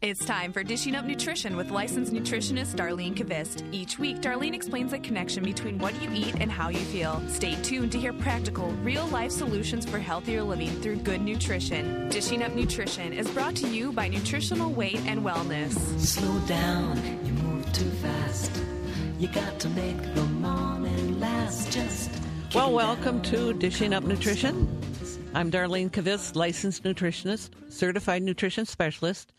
It's time for Dishing Up Nutrition with licensed nutritionist Darlene Kvist. Each week, Darlene explains the connection between what you eat and how you feel. Stay tuned to hear practical, real life solutions for healthier living through good nutrition. Dishing Up Nutrition is brought to you by Nutritional Weight and Wellness. Slow down, you move too fast. You got to make the morning last. Just Well, welcome to Dishing Up Nutrition. I'm Darlene Kvist, licensed nutritionist, certified nutrition specialist,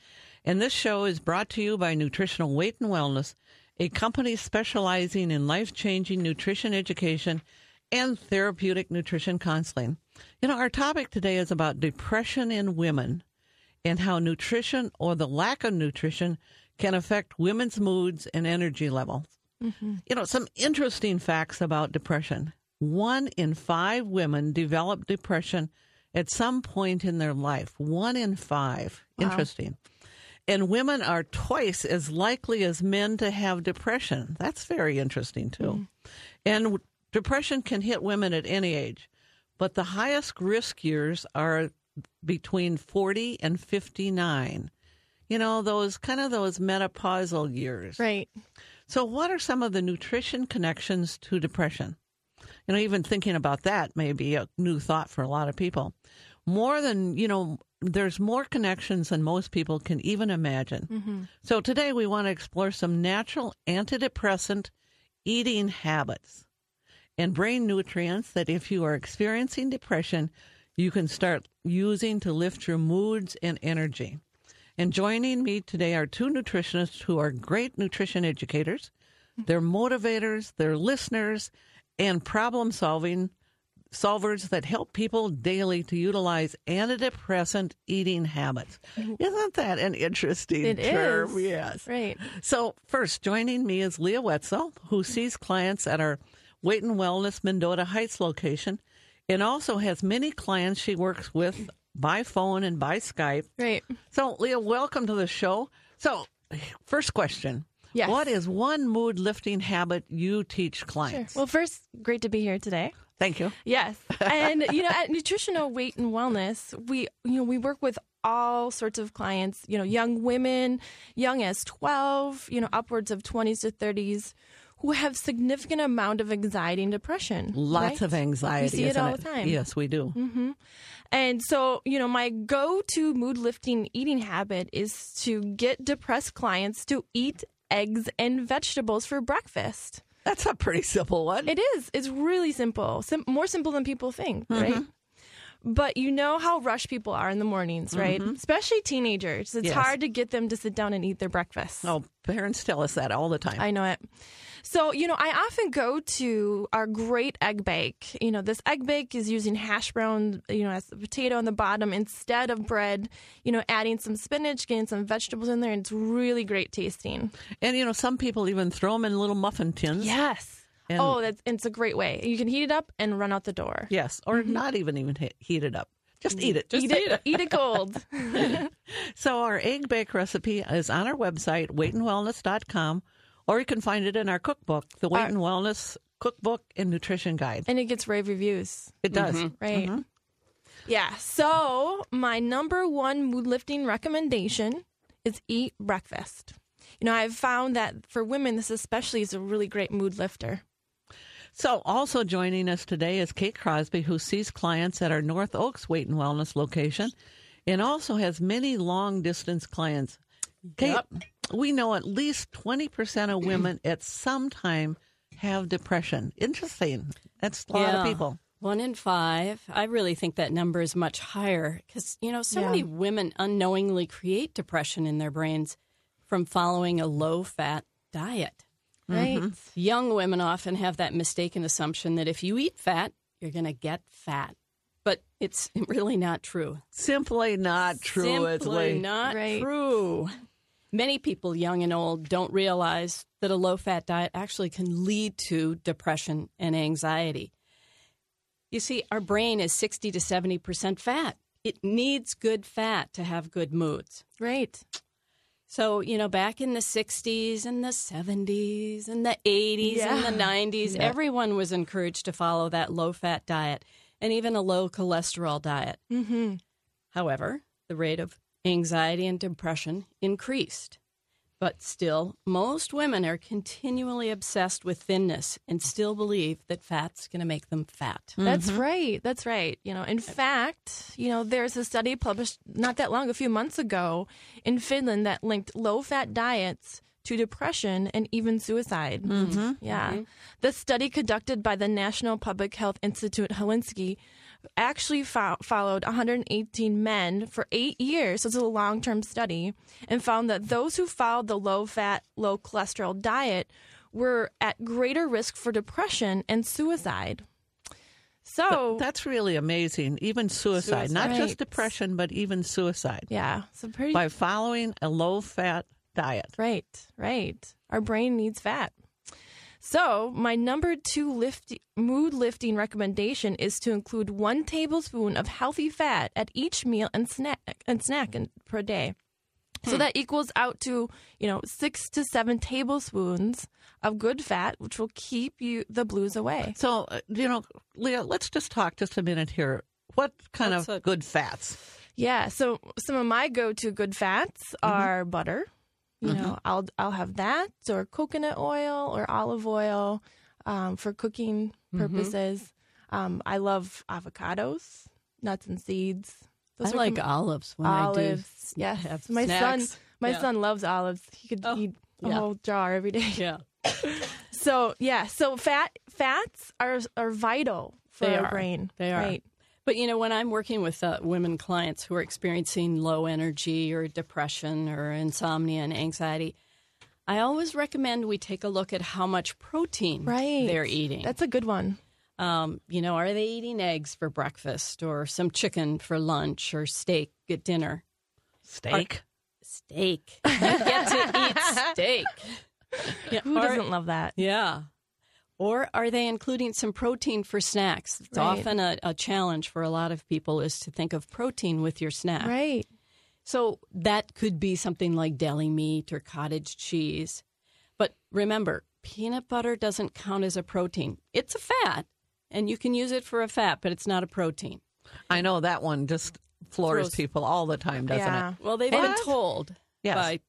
and this show is brought to you by Nutritional Weight and Wellness, a company specializing in life changing nutrition education and therapeutic nutrition counseling. You know, our topic today is about depression in women and how nutrition or the lack of nutrition can affect women's moods and energy levels. Mm-hmm. You know, some interesting facts about depression. One in five women develop depression at some point in their life. One in five. Interesting. And women are twice as likely as men to have depression. That's very interesting, too. Mm-hmm. And depression can hit women at any age, but the highest risk years are between 40 and 59. You know, those kind of those menopausal years. Right. So, what are some of the nutrition connections to depression? You know, even thinking about that may be a new thought for a lot of people. More than, you know, there's more connections than most people can even imagine. Mm-hmm. So, today we want to explore some natural antidepressant eating habits and brain nutrients that, if you are experiencing depression, you can start using to lift your moods and energy. And joining me today are two nutritionists who are great nutrition educators. Mm-hmm. They're motivators, they're listeners, and problem solving solvers that help people daily to utilize antidepressant eating habits. Mm-hmm. Isn't that an interesting It term? is. Yes. Right. So, first, joining me is Leah Wetzel, who sees clients at our Weight and Wellness Mendota Heights location and also has many clients she works with by phone and by Skype. Right. So, Leah, welcome to the show. So, first question. Yes. What is one mood lifting habit you teach Sure. clients? Well, first, great to be here today. Thank you. Yes. And you know, at Nutritional Weight and Wellness, we you know, we work with all sorts of clients, you know, young women, young as 12, you know, upwards of 20s to 30s who have significant amount of anxiety and depression. Lots right? of anxiety. We see it all the time. Mm-hmm. Yes, we do. And so, you know, my go to mood lifting eating habit is to get depressed clients to eat eggs and vegetables for breakfast. That's a pretty simple one. It is. It's really simple. Sim- more simple than people think, right? Mm-hmm. Mm-hmm. But you know how rushed people are in the mornings, right? Especially teenagers. It's Yes. hard to get them to sit down and eat their breakfast. oh, parents tell us that all the time. I know it. So, you know, I often go to our great egg bake. You know, this egg bake is using hash brown, you know, as the potato on the bottom instead of bread, you know, adding some spinach, getting some vegetables in there, and it's really great tasting. and, you know, some people even throw them in little muffin tins. Yes. And- oh, that's it's a great way. You can heat it up and run out the door. Yes, or mm-hmm. not even even he- heat it up. Just eat it. Just eat it, eat it cold. So our egg bake recipe is on our website, weightandwellness.com, or you can find it in our cookbook, the Weight Our- and Wellness Cookbook and Nutrition Guide. and it gets rave reviews. It does. Mm-hmm. Right. Mm-hmm. Yeah. So my number one mood lifting recommendation is eat breakfast. You know, I've found that for women, this especially is a really great mood lifter. So also joining us today is Kate Crosby, who sees clients at our North Oaks Weight and Wellness location and also has many long distance clients. Kate, we know at least 20% of women at some time have depression. Interesting. That's a lot of people. One in five. I really think that number is much higher because, you know, so Yeah. many women unknowingly create depression in their brains from following a low fat diet. Right. Mm-hmm. Young women often have that mistaken assumption that if you eat fat, you're going to get fat. But it's really not true. Simply not true. Simply it's not Right. true. Many people, young and old, don't realize that a low fat diet actually can lead to depression and anxiety. You see, our brain is 60 to 70% fat. It needs good fat to have good moods. Right. So, you know, back in the 60s and the 70s and the 80s and the 90s, everyone was encouraged to follow that low fat diet and even a low cholesterol diet. Mm-hmm. However, the rate of anxiety and depression increased. But still, most women are continually obsessed with thinness and still believe that fat's going to make them fat. That's mm-hmm. right. That's right. You know, in fact, you know, there's a study published not that long, a few months ago, in Finland that linked low-fat diets to depression and even suicide. Mm-hmm. Yeah, mm-hmm. the study conducted by the National Public Health Institute Helsinki actually fo- followed 118 men for eight years. So it's a long-term study, and found that those who followed the low-fat, low-cholesterol diet were at greater risk for depression and suicide. So That's really amazing. Even suicide, not Right. just depression, but even suicide. yeah, so pretty By following a low fat diet. right, right. Our brain needs fat. So my number two lift, mood lifting recommendation is to include one tablespoon of healthy fat at each meal and snack and snack in- per day. So that equals out to you know six to seven tablespoons of good fat, which will keep you the blues away. So, uh, you know, Leah, let's just talk just a minute here. What kind What's of a- good fats? Yeah. So some of my go-to good fats are butter. You know, I'll I'll have that or coconut oil or olive oil um, for cooking purposes. Um, I love avocados, nuts and seeds. I are like com- olives when olives. I do yes, my son. My Yeah. son loves olives. He could Oh, eat a yeah. whole jar every day. Yeah. So yeah, so fat fats are are vital for They our are. brain. They are. Right. But you know, when I'm working with uh, women clients who are experiencing low energy or depression or insomnia and anxiety, I always recommend we take a look at how much protein Right. they're eating. That's a good one. Um, you know, are they eating eggs for breakfast or some chicken for lunch or steak at dinner? Steak. Steak. You get to eat steak. Yeah, Who are- doesn't love that? Yeah. Or are they including some protein for snacks? It's Right. often a, a challenge for a lot of people is to think of protein with your snack. Right. So that could be something like deli meat or cottage cheese. But remember, peanut butter doesn't count as a protein. It's a fat, and you can use it for a fat, but it's not a protein. I know that one just floors Throws- people all the time, doesn't Yeah. it? Well, they've What? been told Yes. by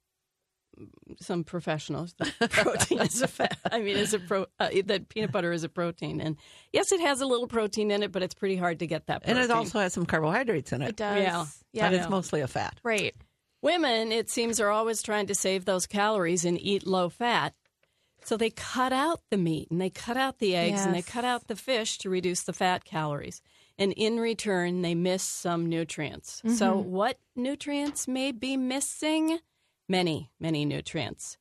some professionals that protein is a fat. I mean, is a pro uh, that peanut butter is a protein, and yes, it has a little protein in it, but it's pretty hard to get that. And it also has some carbohydrates in it. It does. Yeah. Yeah. But it's mostly a fat. Right. Women, it seems, are always trying to save those calories and eat low fat. So they cut out the meat and they cut out the eggs and they cut out the fish to reduce the fat calories. And in return, they miss some nutrients. So, what nutrients may be missing? Many, many nutrients.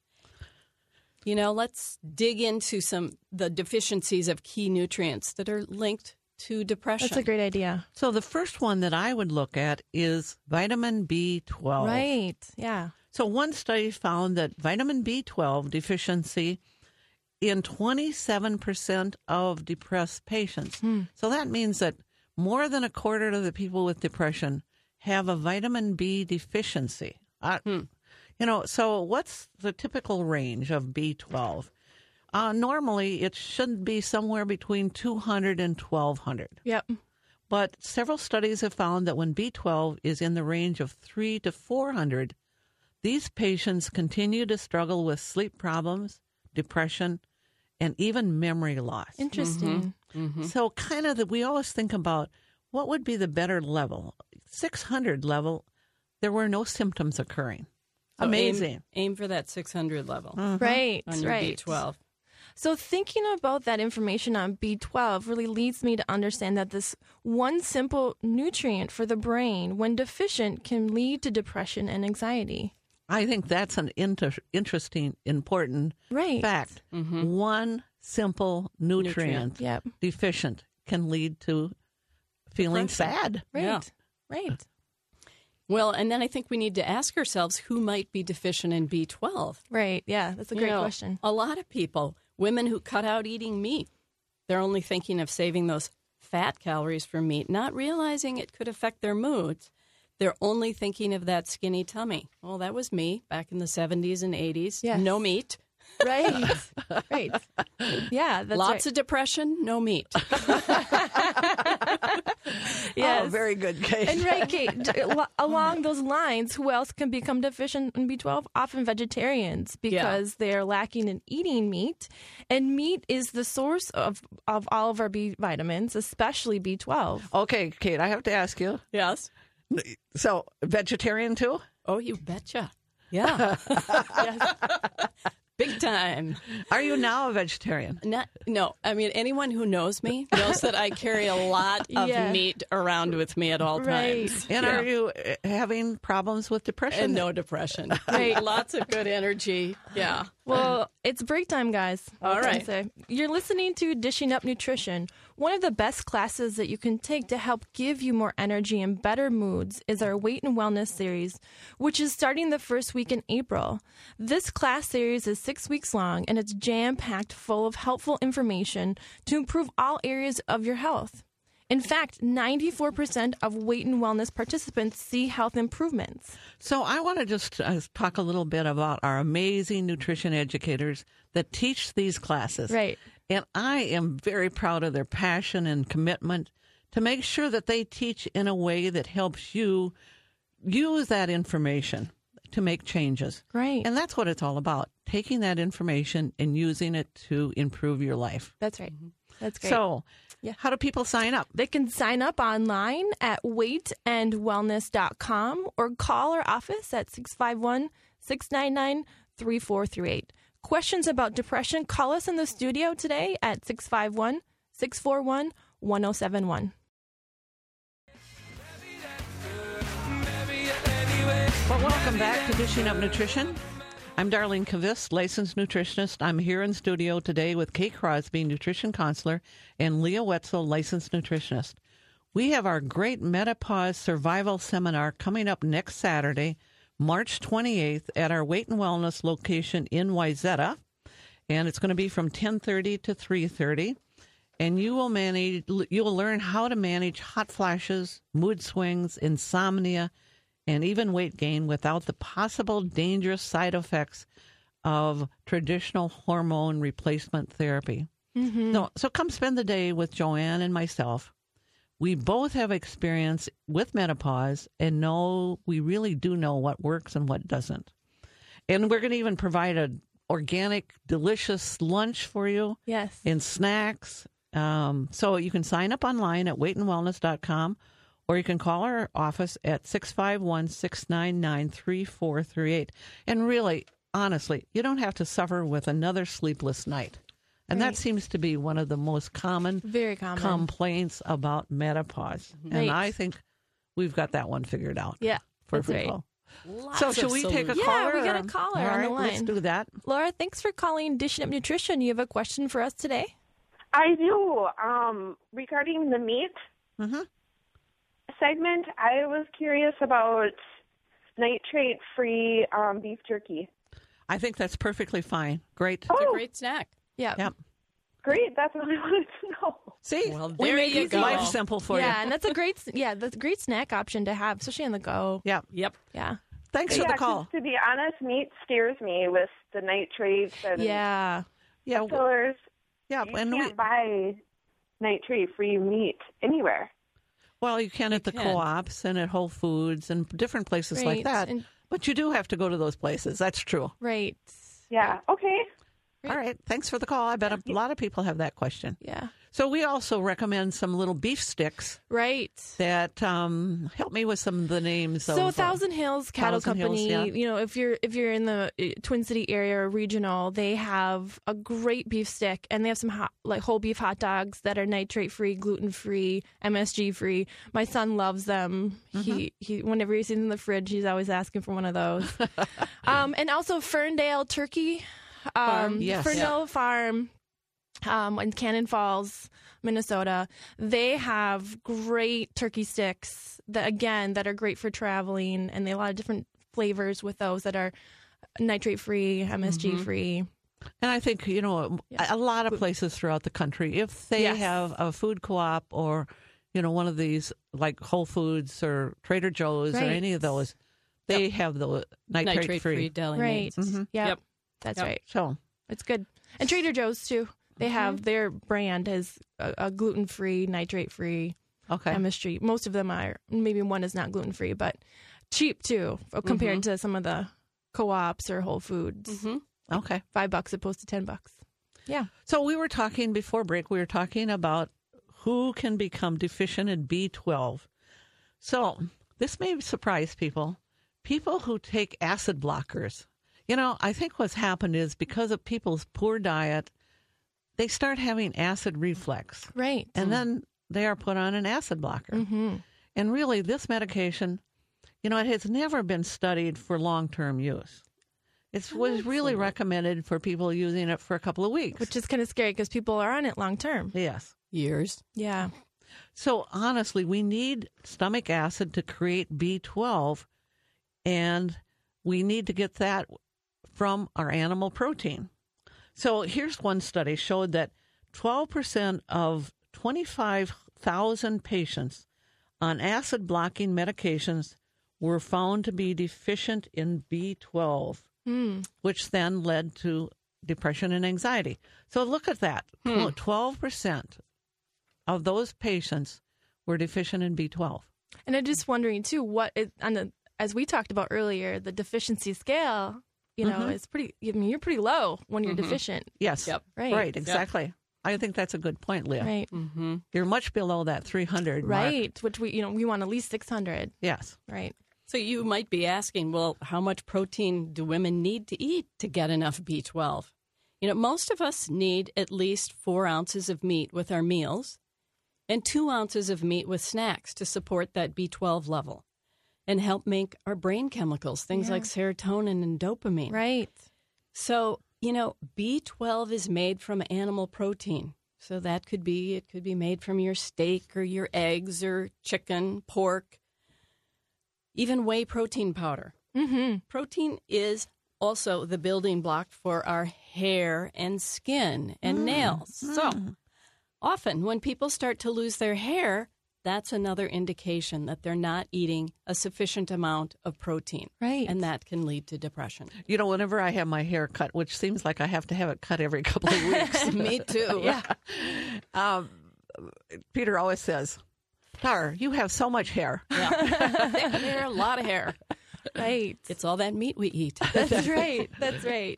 You know, let's dig into some the deficiencies of key nutrients that are linked to depression. That's a great idea. So the first one that I would look at is vitamin B12. Right. Yeah. So one study found that vitamin B12 deficiency in 27% of depressed patients. So that means that more than a quarter of the people with depression have a vitamin B deficiency. Uh, You know, so what's the typical range of B12? Uh, normally, it should be somewhere between 200 and 1200. Yep. But several studies have found that when B12 is in the range of 3 to 400, these patients continue to struggle with sleep problems, depression, and even memory loss. Interesting. So, kind of that we always think about what would be the better level. 600 level, there were no symptoms occurring. So aim- Amazing. Aim, for that 600 level mm-hmm. Right. on your right. B12. So thinking about that information on B12 really leads me to understand that this one simple nutrient for the brain, when deficient, can lead to depression and anxiety. I think that's an inter- interesting, important Right. fact. Mm-hmm. One simple nutrient, Yep. deficient can lead to feeling Depression. sad. Right. Yeah. Right. Well, and then I think we need to ask ourselves who might be deficient in B12. Right. Yeah. That's a You great know, question. A lot of people, women who cut out eating meat, they're only thinking of saving those fat calories from meat, not realizing it could affect their moods. They're only thinking of that skinny tummy. Well, that was me back in the 70s and 80s. Yes. No meat. Right, right. Yeah, that's Lots right. of depression, no meat. yes. Oh, very good, Kate. And right, Kate, along those lines, who else can become deficient in B12? Often vegetarians because they're lacking in eating meat. And meat is the source of, of all of our B vitamins, especially B12. okay, Kate, I have to ask you. yes. So, vegetarian too? Oh, you betcha. Yeah. Yes. Big time. Are you now a vegetarian? Not, no, I mean, anyone who knows me knows that I carry a lot of Yeah. meat around with me at all Right. times. And Yeah. are you uh, having problems with depression? And no depression. Right. Lots of good energy. Yeah. Well, it's break time, guys. What All can I right. say? You're listening to Dishing Up Nutrition. One of the best classes that you can take to help give you more energy and better moods is our Weight and Wellness series, which is starting the first week in April. This class series is six weeks long and it's jam packed full of helpful information to improve all areas of your health. In fact, 94% of weight and wellness participants see health improvements. So, I want to just uh, talk a little bit about our amazing nutrition educators that teach these classes. Right. And I am very proud of their passion and commitment to make sure that they teach in a way that helps you use that information to make changes. Right. And that's what it's all about taking that information and using it to improve your life. That's right. Mm-hmm. That's great. So, Yeah. how do people sign up? They can sign up online at weightandwellness.com or call our office at 651 699 3438. Questions about depression, call us in the studio today at 651 641 1071. Well, welcome back to Dishing Up Nutrition. I'm Darlene Kvist, licensed nutritionist. I'm here in studio today with Kate Crosby, nutrition counselor, and Leah Wetzel, licensed nutritionist. We have our great menopause survival seminar coming up next Saturday, March 28th, at our Weight and Wellness location in Wayzata, and it's going to be from 10:30 to 3:30 and you will manage you will learn how to manage hot flashes, mood swings, insomnia, and even weight gain without the possible dangerous side effects of traditional hormone replacement therapy. Mm-hmm. No, so come spend the day with Joanne and myself. We both have experience with menopause and know we really do know what works and what doesn't. And we're going to even provide a organic, delicious lunch for you Yes. and snacks. Um, so you can sign up online at weightandwellness.com or you can call our office at 651 699 3438. And really, honestly, you don't have to suffer with another sleepless night. And that seems to be one of the most common Very common. complaints about menopause. And I think we've got that one figured out Yeah. for that's right. Lots So, of should we take a solutions. Yeah, caller? we got a caller All on the right, Let's line. do that. Laura, thanks for calling Dishing Up Nutrition. You have a question for us today? I do. Um, regarding the meat Mhm. segment, I was curious about nitrate-free um, beef jerky. I think that's perfectly fine. Great. It's a great snack. Yeah. Yep. Great, that's what I wanted to know. See, Well, we there make you easy go. life simple for yeah, you. Yeah, and that's a great yeah, that's a great snack option to have, especially on the go. Yeah. Yep. Yeah. Thanks for yeah, the 'cause call. to be honest, meat scares me with the nitrates and Yeah. Yeah. fillers. Yeah. You And we, can't buy nitrate-free meat anywhere. well, you can at the can. co-ops and at Whole Foods and different places like that. and- but you do have to go to those places. That's true. Right. Yeah. Okay. All right. Thanks for the call. I bet a lot of people have that question. Yeah. So we also recommend some little beef sticks Right. that um, help me with some of the names. So of, uh, Thousand Hills Cattle Thousand Hills, Company, yeah. you know, if you're if you're in the uh, Twin City area or regional, they have a great beef stick, and they have some hot, like whole beef hot dogs that are nitrate free, gluten free, MSG free. My son loves them. Mm-hmm. He he whenever he sees them in the fridge, he's always asking for one of those. um, and also Ferndale Turkey, um, Farm. Yes. Ferndale Farm, um, in Cannon Falls, Minnesota. They have great turkey sticks that again that are great for traveling, and they have a lot of different flavors with those that are nitrate free, MSG Mm-hmm. free. And I think, you know, Yeah. a lot of places throughout the country, if they Yes. have a food co op or, you know, one of these like Whole Foods or Trader Joe's or any of those, they have the nitrate, Nitrate free free. deli Right. meats. Mhm. Yep. Yep. That's Yep. right. So It's good. And Trader Joe's too. They Mm-hmm. have their brand is a, a gluten free, nitrate free Okay. chemistry. Most of them are. Maybe one is not gluten free, but cheap too uh, compared Mm-hmm. to some of the co-ops or Whole Foods. Mm-hmm. okay. Five bucks opposed to ten bucks. Yeah. So we were talking before break, we were talking about who can become deficient in B12. So this may surprise people. People who take acid blockers. You know, I think what's happened is because of people's poor diet, they start having acid reflux. Right. And then they are put on an acid blocker. mm-hmm. And really, this medication, you know, it has never been studied for long term use. It was really recommended for people using it for a couple of weeks. which is kind of scary because people are on it long term. yes. Years. Yeah. So honestly, we need stomach acid to create B12, and we need to get that from our animal protein. So here's one study showed that 12% of 25,000 patients on acid blocking medications were found to be deficient in B12, Hmm. which then led to depression and anxiety. So look at that 12% of those patients were deficient in B12. And I'm just wondering too, what is on the as we talked about earlier, the deficiency scale. You know, Mhm. is pretty. I mean, you're pretty low when you're deficient, Yes. Yep. right? Right, exactly. I think that's a good point, Leah. Right. Mm-hmm. You're much below that 300 mark. Right. Which we, you know, we want at least 600. Yes. Right. So you might be asking, well, how much protein do women need to eat to get enough B12? You know, most of us need at least four ounces of meat with our meals and two ounces of meat with snacks to support that B12 level and help make our brain chemicals, things Yeah. like serotonin and dopamine. Right. So, you know, B12 is made from animal protein. So that could be it could be made from your steak or your eggs or chicken, pork, even whey protein powder. Mm-hmm. Protein is also the building block for our hair and skin and nails. So, often when people start to lose their hair, that's another indication that they're not eating a sufficient amount of protein. Right. And that can lead to depression. You know, whenever I have my hair cut, which seems like I have to have it cut every couple of weeks, Me too. Yeah. um, Peter always says, Dar, you have so much hair. Yeah. Thick hair, a lot of hair. Right. It's all that meat we eat. That's right. That's right.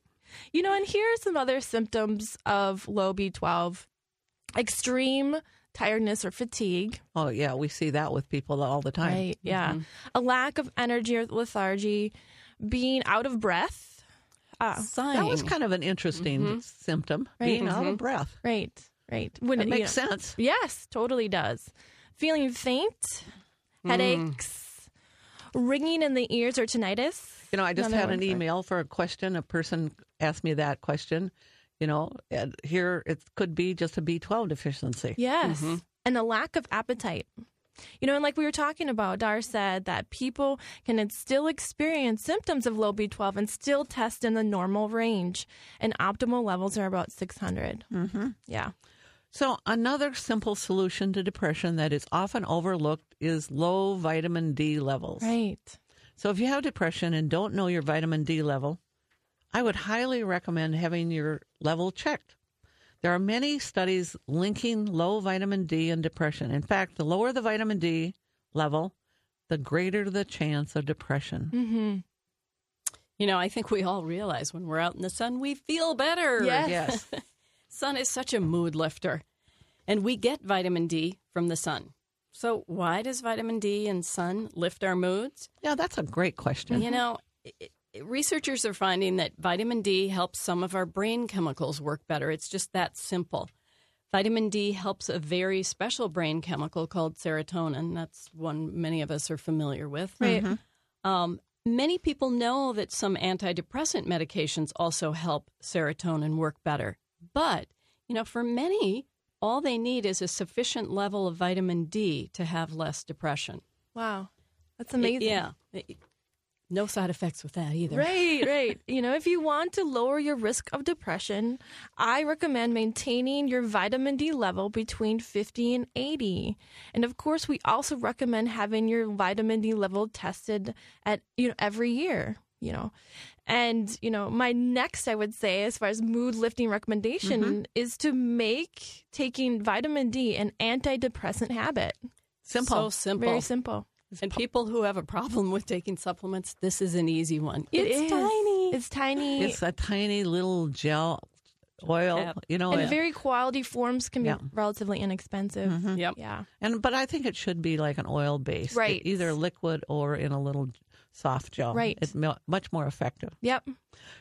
You know, and here are some other symptoms of low B12 extreme tiredness or fatigue. Oh, yeah, we see that with people all the time. Right. Yeah. Mm-hmm. A lack of energy or lethargy, being out of breath. Uh. That was kind of an mm-hmm. interesting symptom, Right. being out of mm-hmm. breath. right. Right. When It you makes know- sense. Yes, totally does. Feeling faint, mm. headaches, ringing in the ears or tinnitus. You know, I just Another had an email for a question. A person asked me that question. You know, and here it could be just a B12 deficiency. Yes. And a lack of appetite. You know, and like we were talking about, Dar said that people can still experience symptoms of low B12 and still test in the normal range. And optimal levels are about 600. Mm-hmm. Yeah. So, another simple solution to depression that is often overlooked is low vitamin D levels. Right. So, if you have depression and don't know your vitamin D level, I would highly recommend having your level checked. There are many studies linking low vitamin D and depression. In fact, the lower the vitamin D level, the greater the chance of depression. Mm-hmm. You know, I think we all realize when we're out in the sun, we feel better. Yes. Yes. Sun is such a mood lifter. And we get vitamin D from the sun. So, why does vitamin D and sun lift our moods? Yeah, that's a great question. You know, i i researchers are finding that vitamin D helps some of our brain chemicals work better. It's just that simple. Vitamin D helps a very special brain chemical called serotonin. That's one many of us are familiar with. Right. Um, many people know that some antidepressant medications also help serotonin work better. But, you know, for many, all they need is a sufficient level of vitamin D to have less depression. Wow. That's amazing. Yeah. No side effects with that either. Right, right. You know, if you want to lower your risk of depression, I recommend maintaining your vitamin D level between 50 and 80. And of course, we also recommend having your vitamin D level tested at, you know, every year you know. And, you know, my next, I would say, as far as mood lifting recommendation, Mm-hmm. is to make taking vitamin D an antidepressant habit. Simple. So simple. Very simple. And people who have a problem with taking supplements, this is an easy one. It it's is. tiny. It's tiny. It's a tiny little gel oil, Yep. you know, and and, very quality forms can be Yeah. relatively inexpensive. Mm-hmm. Yep. Yeah. and but I think it should be like an oil base, Right. Either liquid or in a little soft gel, Right. It's much more effective. Yep.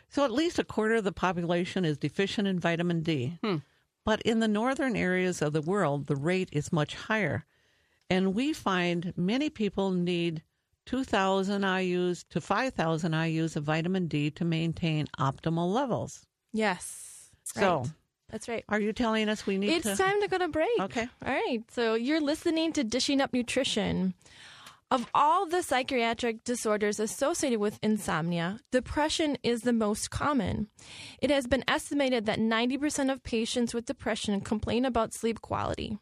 So at least a quarter of the population is deficient in vitamin D. Hmm. But in the northern areas of the world, the rate is much higher. And we find many people need 2,000 IUs to 5,000 IUs of vitamin D to maintain optimal levels. Yes. So, Right. That's right. are you telling us we need It's to? time to go to break. Okay. All right. So you're listening to Dishing Up Nutrition. Of all the psychiatric disorders associated with insomnia, depression is the most common. It has been estimated that 90% of patients with depression complain about sleep quality.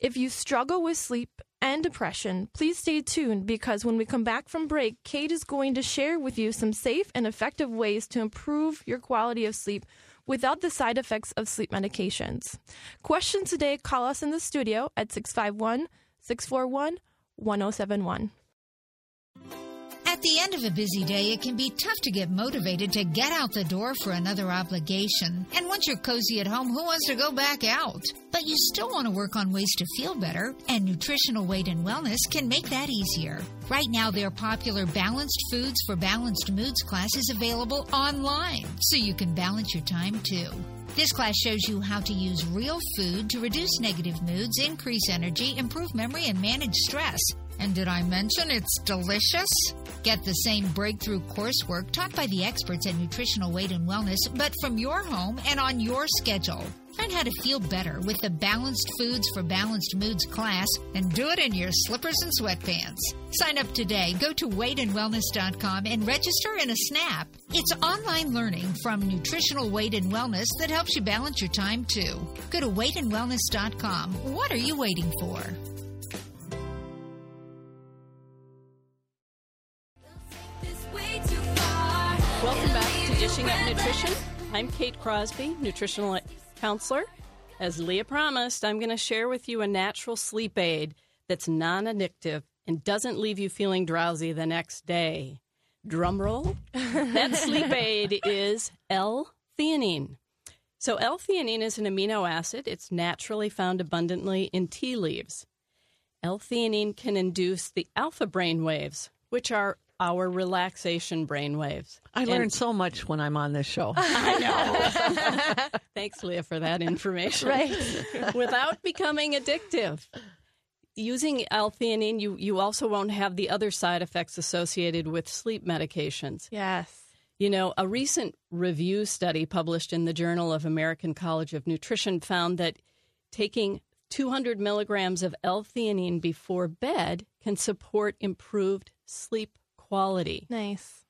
If you struggle with sleep and depression, please stay tuned because when we come back from break, Kate is going to share with you some safe and effective ways to improve your quality of sleep without the side effects of sleep medications. Questions today, call us in the studio at 651 641 1071. At the end of a busy day, it can be tough to get motivated to get out the door for another obligation. And once you're cozy at home, who wants to go back out? But you still want to work on ways to feel better, and Nutritional Weight and Wellness can make that easier. Right now, their popular Balanced Foods for Balanced Moods class is available online, so you can balance your time too. This class shows you how to use real food to reduce negative moods, increase energy, improve memory, and manage stress. And did I mention it's delicious? Get the same breakthrough coursework taught by the experts at Nutritional Weight and Wellness, but from your home and on your schedule. Learn how to feel better with the Balanced Foods for Balanced Moods class and do it in your slippers and sweatpants. Sign up today. Go to weightandwellness.com and register in a snap. It's online learning from Nutritional Weight and Wellness that helps you balance your time too. Go to weightandwellness.com. What are you waiting for? Dishing Up Nutrition. I'm Kate Crosby, nutritional counselor. As Leah promised, I'm going to share with you a natural sleep aid that's non addictive and doesn't leave you feeling drowsy the next day. Drum roll. that sleep aid is L theanine. So, L theanine is an amino acid. It's naturally found abundantly in tea leaves. L theanine can induce the alpha brain waves, which are our relaxation brain waves. I And- learned so much when I'm on this show. I know. Thanks, Leah, for that information. Right. Without becoming addictive. Using L-theanine, you, you also won't have the other side effects associated with sleep medications. Yes. You know, a recent review study published in the Journal of American College of Nutrition found that taking 200 milligrams of L-theanine before bed can support improved sleep quality. Nice.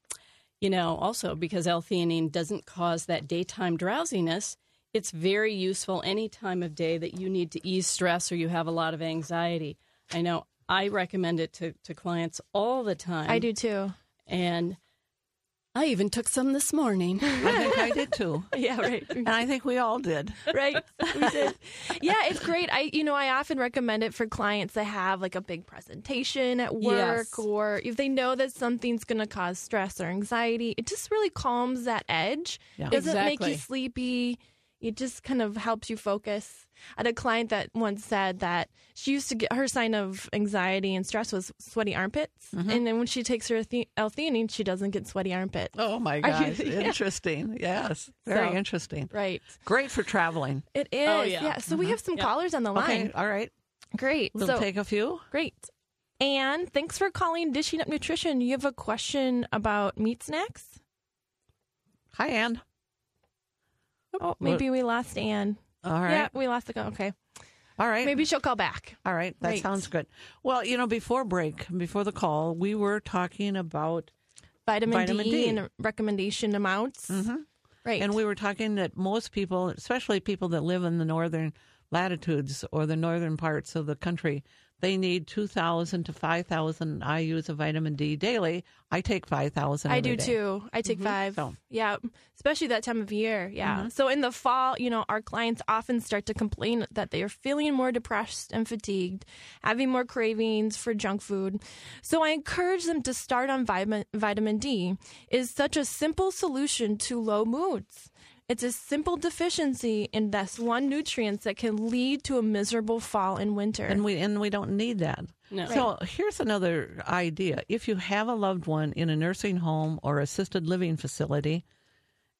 You know, also because L-theanine doesn't cause that daytime drowsiness, it's very useful any time of day that you need to ease stress or you have a lot of anxiety. I know I recommend it to, to clients all the time. I do too. And I even took some this morning. I think I did too. Yeah, right. And I think we all did. right we did yeah it's great i you know i often recommend it for clients that have like a big presentation at work Yes. or if they know that something's going to cause stress or anxiety it just really calms that edge Yeah. doesn't make you sleepy it just kind of helps you focus I had a client that once said that she used to get her sign of anxiety and stress was sweaty armpits, mm-hmm. and then when she takes her the- L-theanine, she doesn't get sweaty armpits. Oh my Are you- gosh. yeah. Interesting. Yes. Very So- interesting. Right, Great for traveling. it is. Oh, yeah. So we have mm-hmm. some callers on the line. Okay. line. All right. Great. We'll so take a few. Great. And thanks for calling Dishing Up Nutrition. You have a question about meat snacks? Hi, Ann. Oh, maybe we lost Anne. All right. Yeah, we lost the Okay. All right. Maybe she'll call back. All right. That Right. sounds good. Well, you know, before break, before the call, we were talking about, Vitamin, Vitamin D, D. and recommendation amounts. Mm-hmm. Right. and we were talking that most people, especially people that live in the northern latitudes or the northern parts of the country, they need 2,000 to 5,000 IU's of vitamin D daily. I take 5,000. I do day. too. I take mm-hmm. five. So- Yeah, especially that time of year. Yeah. Mm-hmm. So in the fall, you know, our clients often start to complain that they are feeling more depressed and fatigued, having more cravings for junk food. So I encourage them to start on vitamin vitamin D. It is such a simple solution to low moods. It's a simple deficiency in this one nutrient that can lead to a miserable fall and winter. and we and we don't need that. No. So here's another idea: if you have a loved one in a nursing home or assisted living facility,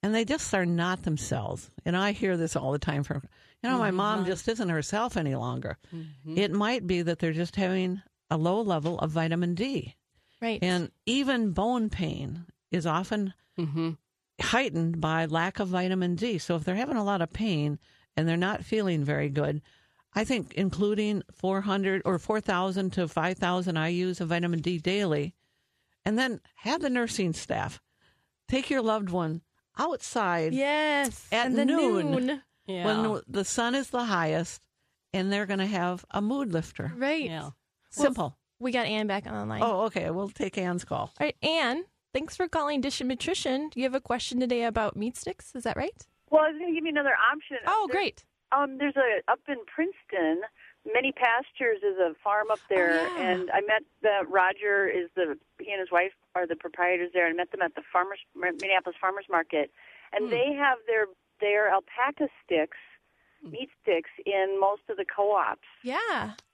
and they just are not themselves, and I hear this all the time from, you know, my mm-hmm. mom just isn't herself any longer. Mm-hmm. It might be that they're just having a low level of vitamin D, right. and even bone pain is often mm-hmm. Heightened by lack of vitamin D. So if they're having a lot of pain and they're not feeling very good, I think including 400 or 4,000 to 5,000 IU's of vitamin D daily, and then have the nursing staff take your loved one outside yes. at the noon. noon. Yeah. when the sun is the highest, and they're going to have a mood lifter. Right. Yeah. Simple. We got Ann back on the line. oh, okay. We'll take Anne's call. All right, Anne, thanks for calling Dish and Nutrition. Do you have a question today about meat sticks? Is that right? Well, I was going to give you another option. Oh, There's- great. Um, there's a up in Princeton. Many Pastures is a farm up there, Oh, yeah. and I met the Roger is the he and his wife are the proprietors there. I met them at the farmers Minneapolis Farmers Market, and they have their their alpaca sticks, meat sticks, in most of the co-ops. Yeah.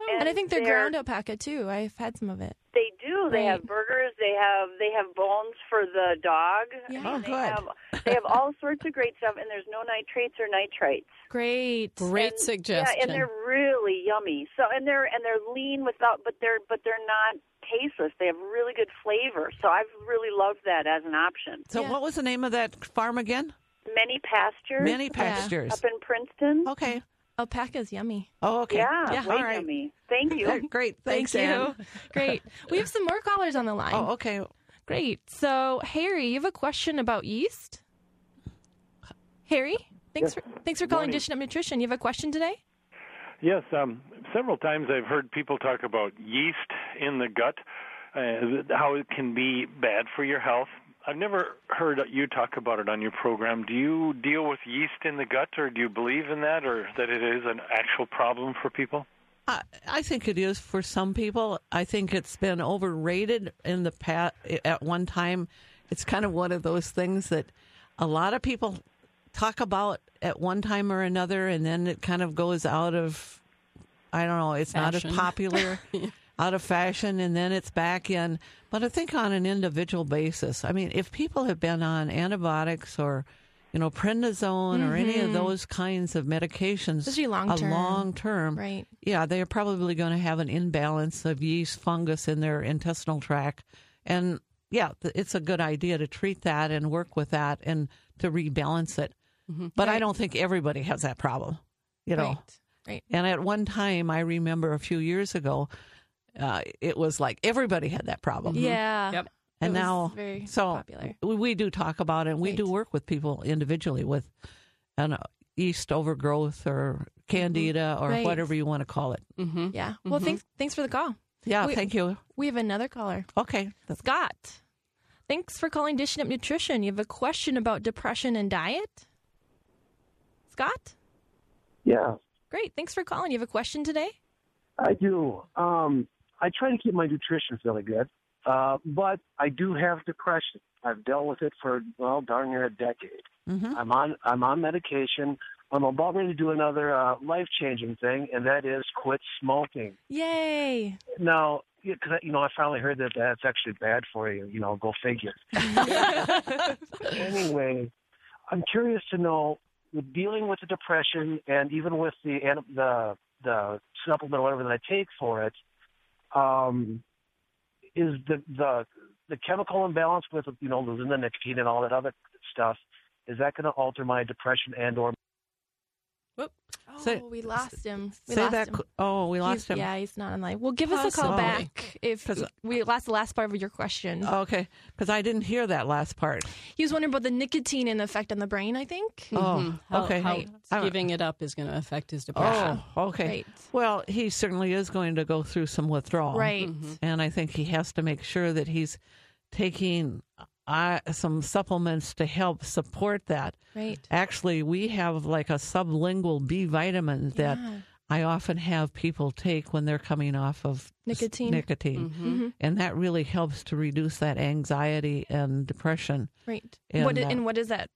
Oh, and And I think they're they're- ground alpaca too. I've had some of it. They do. They have burgers. They have they have bones for the dog. Yeah. Oh, they good. Have, they have all sorts of great stuff, and there's no nitrates or nitrites. Great. Great And- suggestion. Yeah, and they're really yummy. So and they're and they're lean without, but they're but they're not tasteless. They have really good flavor. So I've really loved that as an option. So, Yeah. what was the name of that farm again? Many pastures. Many pastures. up in Princeton. Okay. Alpaca's yummy. Oh, okay. Yeah, Yeah. way All right. yummy. Thank you. Great. Thanks, Thank Ann. you. Great. We have some more callers on the line. Oh, okay. Great. So, Harry, you have a question about yeast? Harry, thanks for thanks for calling Morning. Dishing Up Nutrition. You have a question today? Yes, um, several times I've heard people talk about yeast in the gut, uh, how it can be bad for your health. I've never heard you talk about it on your program. Do you deal with yeast in the gut, or do you believe in that, or that it is an actual problem for people? I, I think it is for some people. I think it's been overrated in the past. At one time, it's kind of one of those things that a lot of people talk about at one time or another, and then it kind of goes out of, I don't know, it's not as Fashion. popular, out of fashion, and then it's back in. But I think on an individual basis, I mean, if people have been on antibiotics or, you know, prednisone or any of mm-hmm. those kinds of medications, Especially long a term. long term, Right. yeah, they are probably going to have an imbalance of yeast fungus in their intestinal tract. And yeah, it's a good idea to treat that and work with that and to rebalance it. Mm-hmm. But I don't think everybody has that problem, you know. Right. Right. And at one time, I remember a few years ago, uh, it was like everybody had that problem. Yeah. Yep. And now, very so popular. we, we do talk about it. and We do work with people individually with an uh, yeast overgrowth or candida or Right. whatever you want to call it. Mm-hmm. Yeah. Well, thanks thanks for the call. Yeah, We- thank you. We have another caller. Okay. Scott. Thanks for calling Dishing Up Nutrition. You have a question about depression and diet? Scott? Yeah, Great. Thanks for calling. You have a question today? I do. Um, I try to keep my nutrition fairly good, uh, but I do have depression. I've dealt with it for well, darn near a decade. Mhm. I'm on I'm on medication. I'm about ready to do another uh, life changing thing, and that is quit smoking. Yay. Now, you know, I finally heard that that's actually bad for you. You know, go figure. anyway, I'm curious to know, with dealing with the depression and even with the the the supplement or whatever that I take for it, um, is the the the chemical imbalance with you know losing the nicotine and all that other stuff is that going to alter my depression and or Oh, Say- we lost him. We Say lost that. him. Oh, we lost He's- him. Yeah, he's not online. Well, give us a call back if we lost the last part of your question. Okay, because I didn't hear that last part. He was wondering about the nicotine and the effect on the brain. I think. Oh, Mm-hmm. How, okay. how I- giving it up is going to affect his depression. Oh, okay. Right. Well, he certainly is going to go through some withdrawal. Right. And I think he has to make sure that he's taking uh, some supplements to help support that. Right. Actually, we have like a sublingual B vitamin that Yeah. I often have people take when they're coming off of s- Nicotine. nicotine. Mhm. And that really helps to reduce that anxiety and depression. Right. And, what i- uh, and what is that?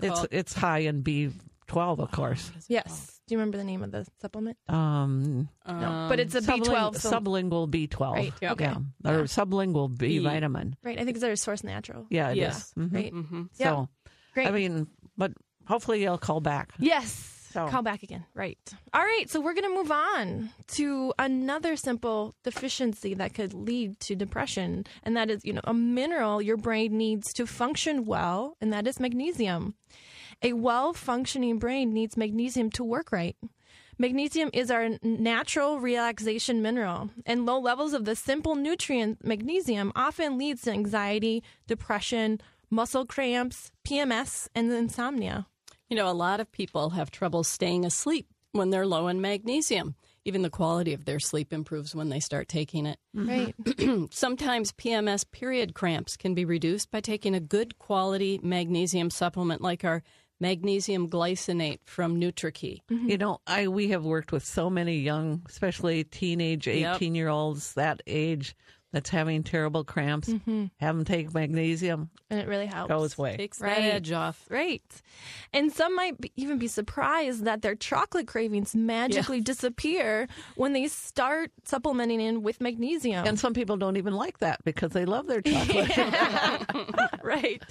It's Called- it's high in B12, of course. Yes. Do you remember the name of the supplement? Um, No, but it's a subling- B12. So, sublingual B12. Right, Yeah. okay. Or sublingual B B. vitamin. right. I think it's their source natural. Yeah, it is. Yes. Mhm. Right. Mm-hmm. Yeah. So, Great. I mean, but hopefully you'll call back. Yes. So- Call back again. Right. All right. So we're going to move on to another simple deficiency that could lead to depression. And that is, you know, a mineral your brain needs to function well, and that is magnesium. A well functioning brain needs magnesium to work right. Magnesium is our natural relaxation mineral, and low levels of the simple nutrient magnesium often leads to anxiety, depression, muscle cramps, PMS, and insomnia. You know, a lot of people have trouble staying asleep when they're low in magnesium. Even the quality of their sleep improves when they start taking it. Mm-hmm. Right. Sometimes PMS period cramps can be reduced by taking a good quality magnesium supplement like our magnesium glycinate from NutriKey. You know, I we have worked with so many young, especially teenage, Yep. 18 year olds that age that's having terrible cramps. Mm-hmm. Have them take magnesium, and it really helps. goes away. Takes Right. that edge off. Right. And some might be, even be surprised that their chocolate cravings magically disappear when they start supplementing in with magnesium. And some people don't even like that because they love their chocolate. right.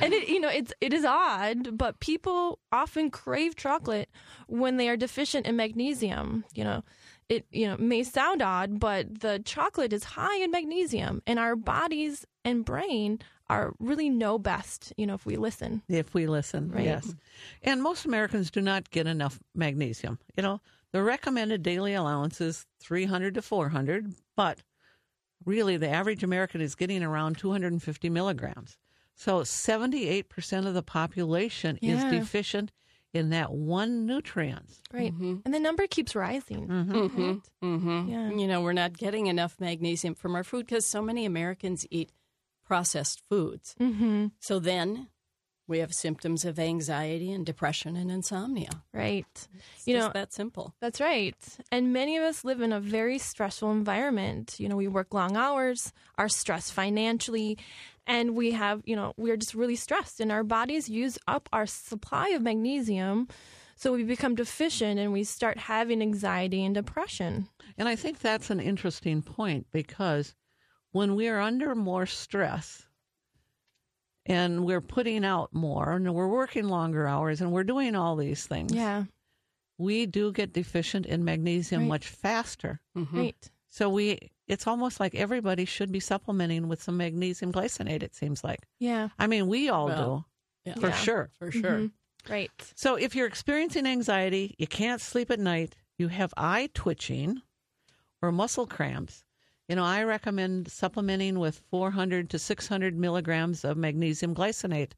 And it you know, it's it is odd, but people often crave chocolate when they are deficient in magnesium, you know. It you know may sound odd, but the chocolate is high in magnesium and our bodies and brain are really know best, you know, if we listen. if we listen, Right. yes. And most Americans do not get enough magnesium. You know, the recommended daily allowance is 300 to 400, but really the average American is getting around 250 milligrams. So 78% of the population Yeah. is deficient in that one nutrient. Right. And the number keeps rising. Right? Mm-hmm. Yeah. You know, we're not getting enough magnesium from our food because so many Americans eat processed foods. Mm-hmm. So then we have symptoms of anxiety and depression and insomnia. Right. It's You just know, that simple. That's right. And many of us live in a very stressful environment. You know, we work long hours, are stressed financially, and we have, you know, we're just really stressed, and our bodies use up our supply of magnesium. So we become deficient and we start having anxiety and depression. And I think that's an interesting point because when we are under more stress and we're putting out more and we're working longer hours and we're doing all these things, Yeah. we do get deficient in magnesium Right. much faster. Right. So we it's almost like everybody should be supplementing with some magnesium glycinate it seems like. Yeah. I mean, we all Well, do Yeah. for Yeah. sure. For sure. Mhm. Right. So if you're experiencing anxiety, you can't sleep at night, you have eye twitching or muscle cramps, you know, I recommend supplementing with 400 to 600 milligrams of magnesium glycinate.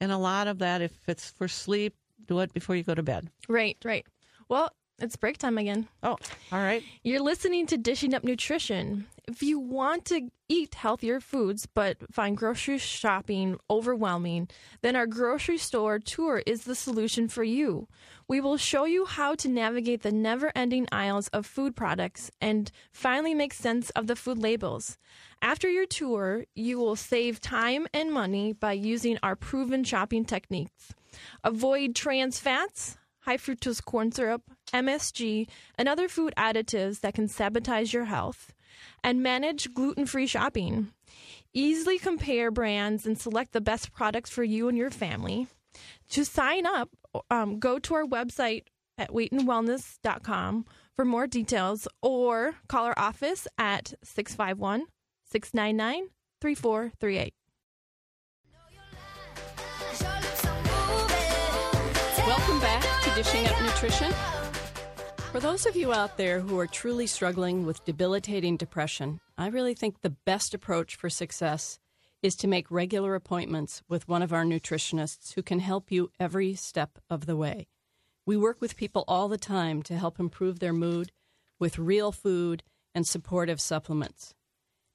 And a lot of that, if it's for sleep, do it before you go to bed. Right. Right. Well, it's break time again. Oh, all right. You're listening to Dishing Up Nutrition. If you want to eat healthier foods but find grocery shopping overwhelming, then our grocery store tour is the solution for you. We will show you how to navigate the never ending aisles of food products and finally make sense of the food labels. After your tour, you will save time and money by using our proven shopping techniques. Avoid trans fats, high fructose corn syrup, MSG, and other food additives that can sabotage your health, and manage gluten free shopping. Easily compare brands and select the best products for you and your family. To sign up, um, go to our website at weightandwellness.com for more details or call our office at 651 699 3438. Dishing Up Nutrition. For those of you out there who are truly struggling with debilitating depression, I really think the best approach for success is to make regular appointments with one of our nutritionists who can help you every step of the way. We work with people all the time to help improve their mood with real food and supportive supplements.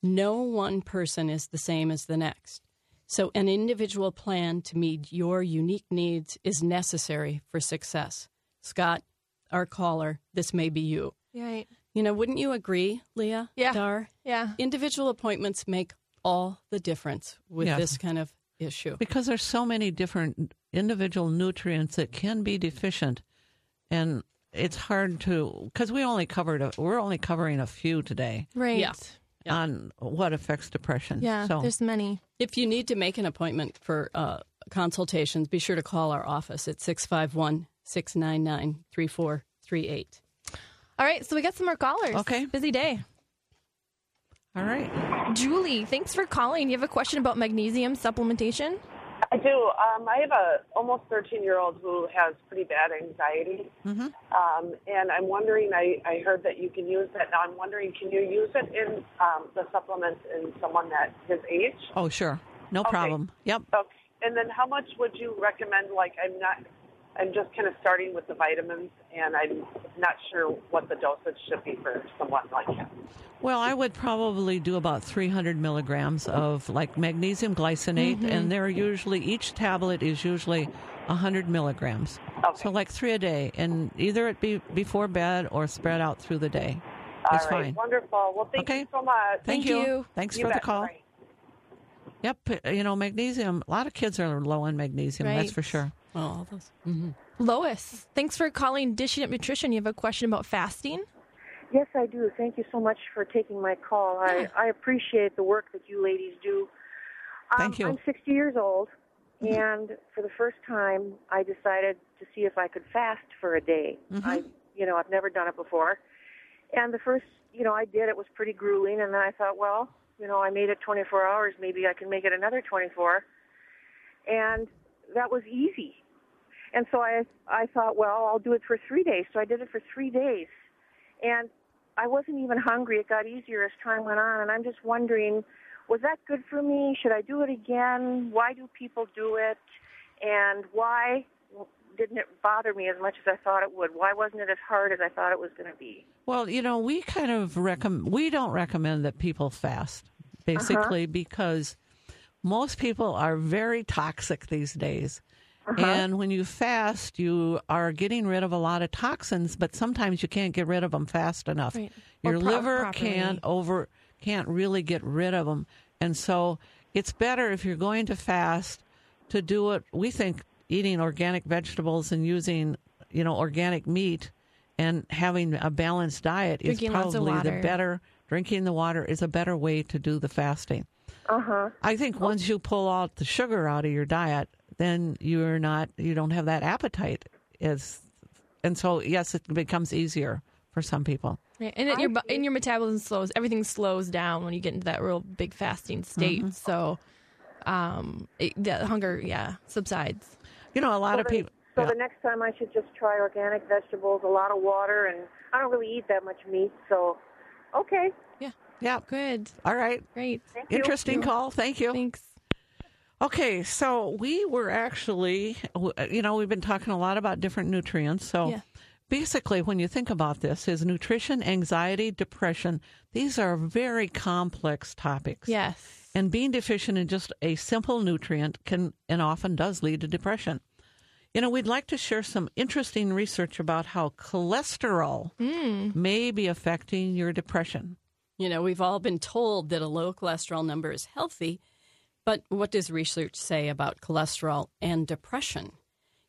No one person is the same as the next. So, an individual plan to meet your unique needs is necessary for success. Scott, our caller, this may be you. Right. You know, wouldn't you agree, Leah? Yeah. Dar? Yeah. Individual appointments make all the difference with Yes. this kind of issue. because there's so many different individual nutrients that can be deficient and it's hard to because we only covered a, we're only covering a few today Right. Yeah. Yeah. on what affects depression Yeah, so there's many. If you need to make an appointment for uh, consultations, be sure to call our office at 651 699 3438. All right, so we got some more callers. Okay. Busy day. all right Julie, thanks for calling. You have a question about magnesium supplementation? I do. Um, I have a almost 13 year old who has pretty bad anxiety, mm-hmm. um, and I'm wondering. I, I heard that you can use that. Now I'm wondering, can you use it in um, the supplements in someone that his age? oh sure no Okay. problem yep Okay. And then how much would you recommend? Like, I'm not. I'm just kind of starting with the vitamins, and I'm not sure what the dosage should be for someone like him. well i would probably do about 300 milligrams of like magnesium glycinate Mm-hmm. and they're usually each tablet is usually 100 milligrams Okay. so like three a day and either it be before bed or spread out through the day All it's right. fine Wonderful. Well, thank Okay. you so much. Thank, Thank you. you. Thanks You for the call. Bye. Yep, you know magnesium. A lot of kids are low on magnesium. That's for sure. Oh, all those. hmm Lois, thanks for calling Dishing Up Nutrition. You have a question about fasting? Yes, I do. Thank you so much for taking my call. I, I appreciate the work that you ladies do. Um, Thank you. I'm 60 years old, and for the first time, I decided to see if I could fast for a day. Mhm. I, you know, I've never done it before, and the first, you know, I did. It was pretty grueling, and then I thought, well, you know, I made it 24 hours. Maybe I can make it another 24, and that was easy. And so I, I thought, well, I'll do it for three days. So I did it for three days, and I wasn't even hungry. It got easier as time went on, and I'm just wondering, was that good for me? Should I do it again? Why do people do it? And why didn't it bother me as much as I thought it would? Why wasn't it as hard as I thought it was going to be? Well, you know, we kind of recommend. We don't recommend that people fast, basically, uh-huh. because most people are very toxic these days. And when you fast, you are getting rid of a lot of toxins, but sometimes you can't get rid of them fast enough. Right. Your pro- liver properly. can't over can't really get rid of them, and so it's better if you're going to fast to do it. We think eating organic vegetables and using you know organic meat and having a balanced diet Drinking is probably the better. Drinking the water is a better way to do the fasting. Uh huh. I think once you pull out the sugar out of your diet, then you're not you don't have that appetite as and so yes, it becomes easier for some people. Right. And it, your bu- and your metabolism slows. Everything slows down when you get into that real big fasting state. Mm-hmm. So, um, it, the hunger, yeah, subsides. You know, a lot So, of the, people. so yeah. the next time I should just try organic vegetables, a lot of water, and I don't really eat that much meat. So, okay. yeah. Yeah good. All right. Great. you. Interesting call. Thank you. Thanks. Okay, so we were actually, uh, you know, we've been talking a lot about different nutrients. So Yeah. basically, when you think about this, is nutrition, anxiety, depression, these are very complex topics. Yes. And being deficient in just a simple nutrient can and often does lead to depression. You know, we'd like to share some interesting research about how cholesterol mm. may be affecting your depression. You know, we've all been told that a low cholesterol number is healthy, but what does research say about cholesterol and depression?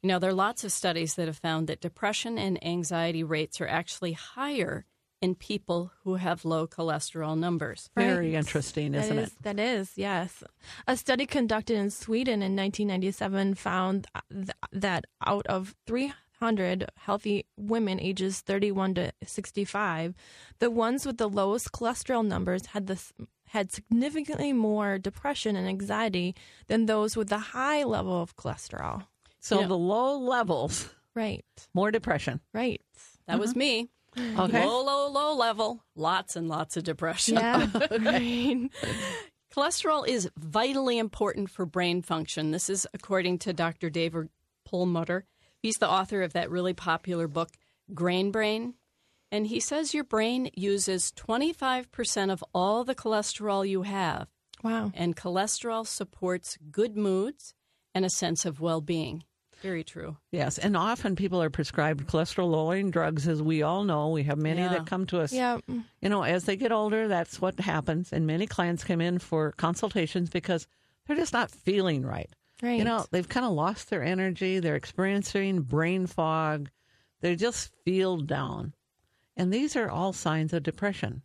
You know, there are lots of studies that have found that depression and anxiety rates are actually higher in people who have low cholesterol numbers. Very Right. interesting, isn't is- it? That is, yes. A study conducted in Sweden in 1997 found th- that out of 300 healthy women ages 31 to 65, the ones with the lowest cholesterol numbers had this had significantly more depression and anxiety than those with the high level of cholesterol. So Yeah. the low levels Right. more depression. Right. That was mm-hmm. me. Okay. Low, low, low level. Lots and lots of depression. Yeah. right. Cholesterol is vitally important for brain function. This is according to Dr. David Perlmutter. He's the author of that really popular book, Grain Brain. And he says your brain uses 25% of all the cholesterol you have. Wow. And cholesterol supports good moods and a sense of well being. Very true. Yes, and often people are prescribed cholesterol lowering drugs, as we all know. We have many Yeah. that come to us. Yeah. You know, as they get older, that's what happens. And many clients come in for consultations because they're just not feeling right. Right. You know, they've kind of lost their energy. They're experiencing brain fog. They just feel down. And these are all signs of depression.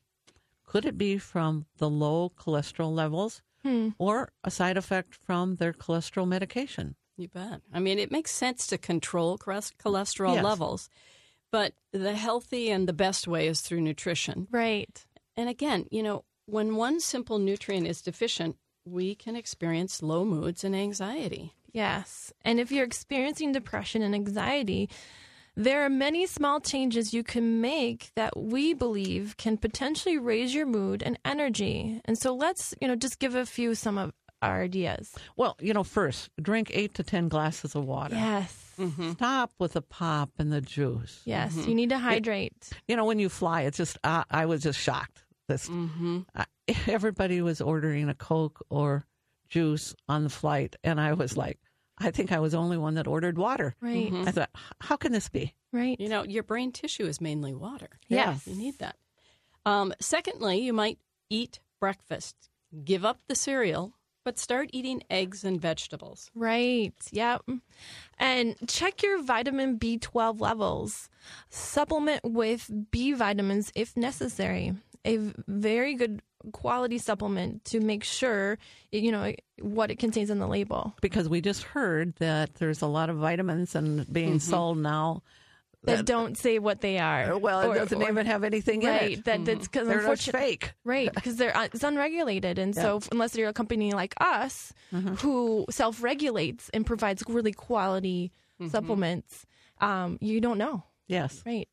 Could it be from the low cholesterol levels Hmm. or a side effect from their cholesterol medication? You bet. I mean, it makes sense to control cholesterol Yes. levels, but the healthy and the best way is through nutrition. Right. And again, you know, when one simple nutrient is deficient, we can experience low moods and anxiety. Yes. And if you're experiencing depression and anxiety, there are many small changes you can make that we believe can potentially raise your mood and energy. And so let's, you know, just give a few some of our ideas. Well, you know, first, drink eight to 10 glasses of water. Yes. mhm Stop with the pop and the juice. Yes. You need to hydrate. You know, when you fly, it's just, uh, I was just shocked. This, uh, everybody was ordering a Coke or juice on the flight. And I was like, I think I was the only one that ordered water. Right. I thought, how can this be? Right. You know, your brain tissue is mainly water. Yes. You need that. Um, secondly, you might eat breakfast. Give up the cereal, but start eating eggs and vegetables. Right. Yep. And check your vitamin B12 levels. Supplement with B vitamins if necessary. A very good quality supplement to make sure you know what it contains in the label. Because we just heard that there's a lot of vitamins and being sold now. That don't say what they are. Well, it Or- doesn't or- even have anything right, in it. That that's because They're fake. Right, because they're uh, it's unregulated, and so unless you're a company like us Mm-hmm. who self-regulates and provides really quality Mm-hmm. supplements, um, you don't know. Yes. Right.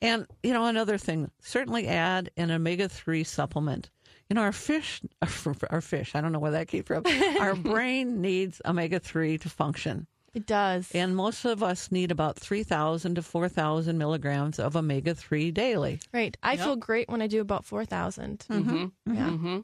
And, you know, another thing, certainly add an omega 3 supplement. You know, our fish, our fish, I don't know where that came from. our brain needs omega 3 to function. It does. And most of us need about 3,000 to 4,000 milligrams of omega 3 daily. Right. I feel great when I do about 4,000. Mm-hmm. Yeah.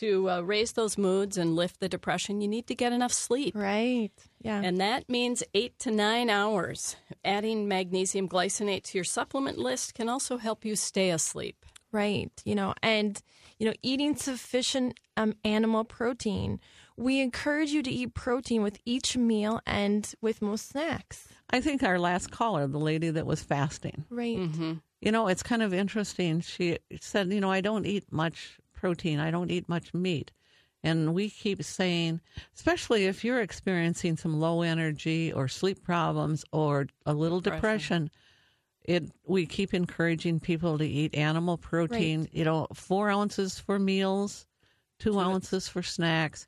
To uh, raise those moods and lift the depression, you need to get enough sleep. Right. Yeah. And that means eight to nine hours. Adding magnesium glycinate to your supplement list can also help you stay asleep. Right. You know, and, you know, eating sufficient um, animal protein. We encourage you to eat protein with each meal and with most snacks. I think our last caller, the lady that was fasting, Right. you know, it's kind of interesting. She said, you know, I don't eat much protein, I don't eat much meat. And we keep saying, especially if you're experiencing some low energy or sleep problems or a little depression, it we keep encouraging people to eat animal protein. You know, four ounces for meals, two ounces for snacks.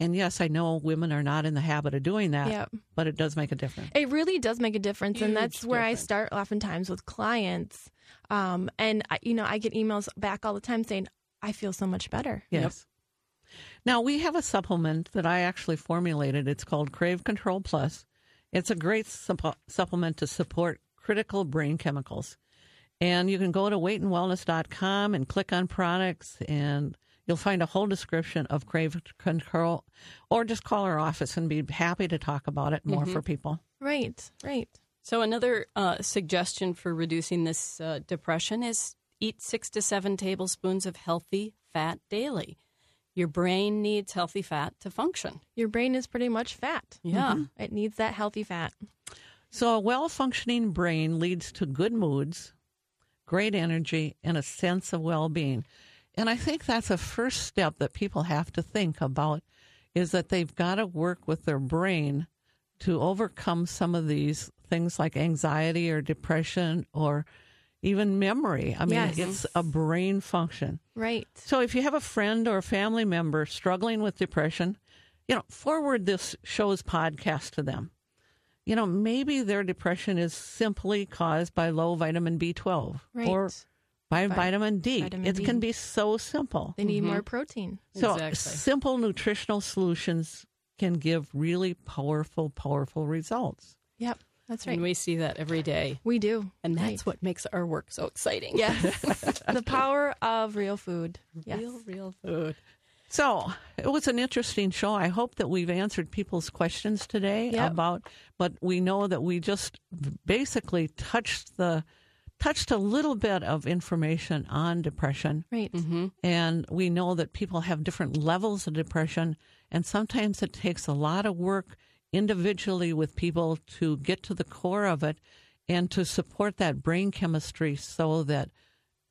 And yes, I know women are not in the habit of doing that, Yep. but it does make a difference. It really does make a difference, and that's Huge where I start oftentimes with clients. Um, and I, you know, I get emails back all the time saying, "I feel so much better." Yes. Now we have a supplement that I actually formulated. It's called Crave Control Plus. It's a great suppo- supplement to support critical brain chemicals. And you can go to weightandwellness.com and click on products and you'll find a whole description of Crave Control or just call our office and be happy to talk about it more for people. Right. Right. So, another uh, suggestion for reducing this uh, depression is eat six to seven tablespoons of healthy fat daily. Your brain needs healthy fat to function. Your brain is pretty much fat. Yeah. It needs that healthy fat. So, a well functioning brain leads to good moods, great energy, and a sense of well being. And I think that's a first step that people have to think about is that they've got to work with their brain to overcome some of these things like anxiety or depression or even memory. I mean, Yes. it's a brain function. Right. So if you have a friend or a family member struggling with depression, you know, forward this show's podcast to them. You know, maybe their depression is simply caused by low vitamin B12 Right. or by Vi- vitamin D. vitamin it D. can be so simple. They need mm-hmm. more protein. So Exactly. simple nutritional solutions can give really powerful, powerful results. Yep, that's right. And we see that every day. We do. And that's Right. what makes our work so exciting. Yes. the power of real food. Yes. Real, real food. So it was an interesting show. I hope that we've answered people's questions today Yep. about, but we know that we just basically touched the touched a little bit of information on depression. Right. Mm-hmm. And we know that people have different levels of depression, and sometimes it takes a lot of work individually with people to get to the core of it and to support that brain chemistry so that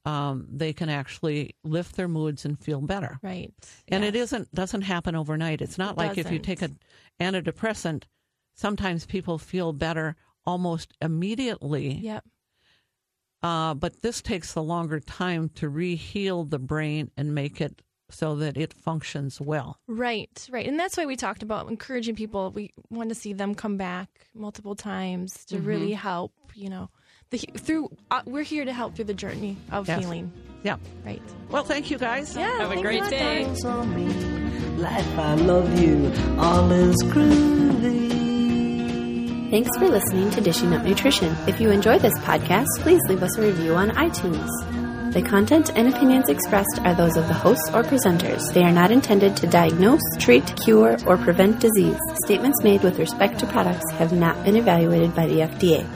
um, they can actually lift their moods and feel better. Right. And it Yes. isn't doesn't happen overnight. It's not It like if you take an antidepressant, sometimes people feel better almost immediately. Yep. Uh, but this takes a longer time to re-heal the brain and make it so that it functions well. Right, right. And that's why we talked about encouraging people. We want to see them come back multiple times to really help, you know, the through uh, we're here to help through the journey of Yes. healing. Yeah. Right. Well, thank you guys. Yeah. Have a great lot, day. guys. on me. Life, I love you. All is groovy. Thanks for listening to Dishing Up Nutrition. If you enjoy this podcast, please leave us a review on iTunes. The content and opinions expressed are those of the hosts or presenters. They are not intended to diagnose, treat, cure, or prevent disease. Statements made with respect to products have not been evaluated by the FDA.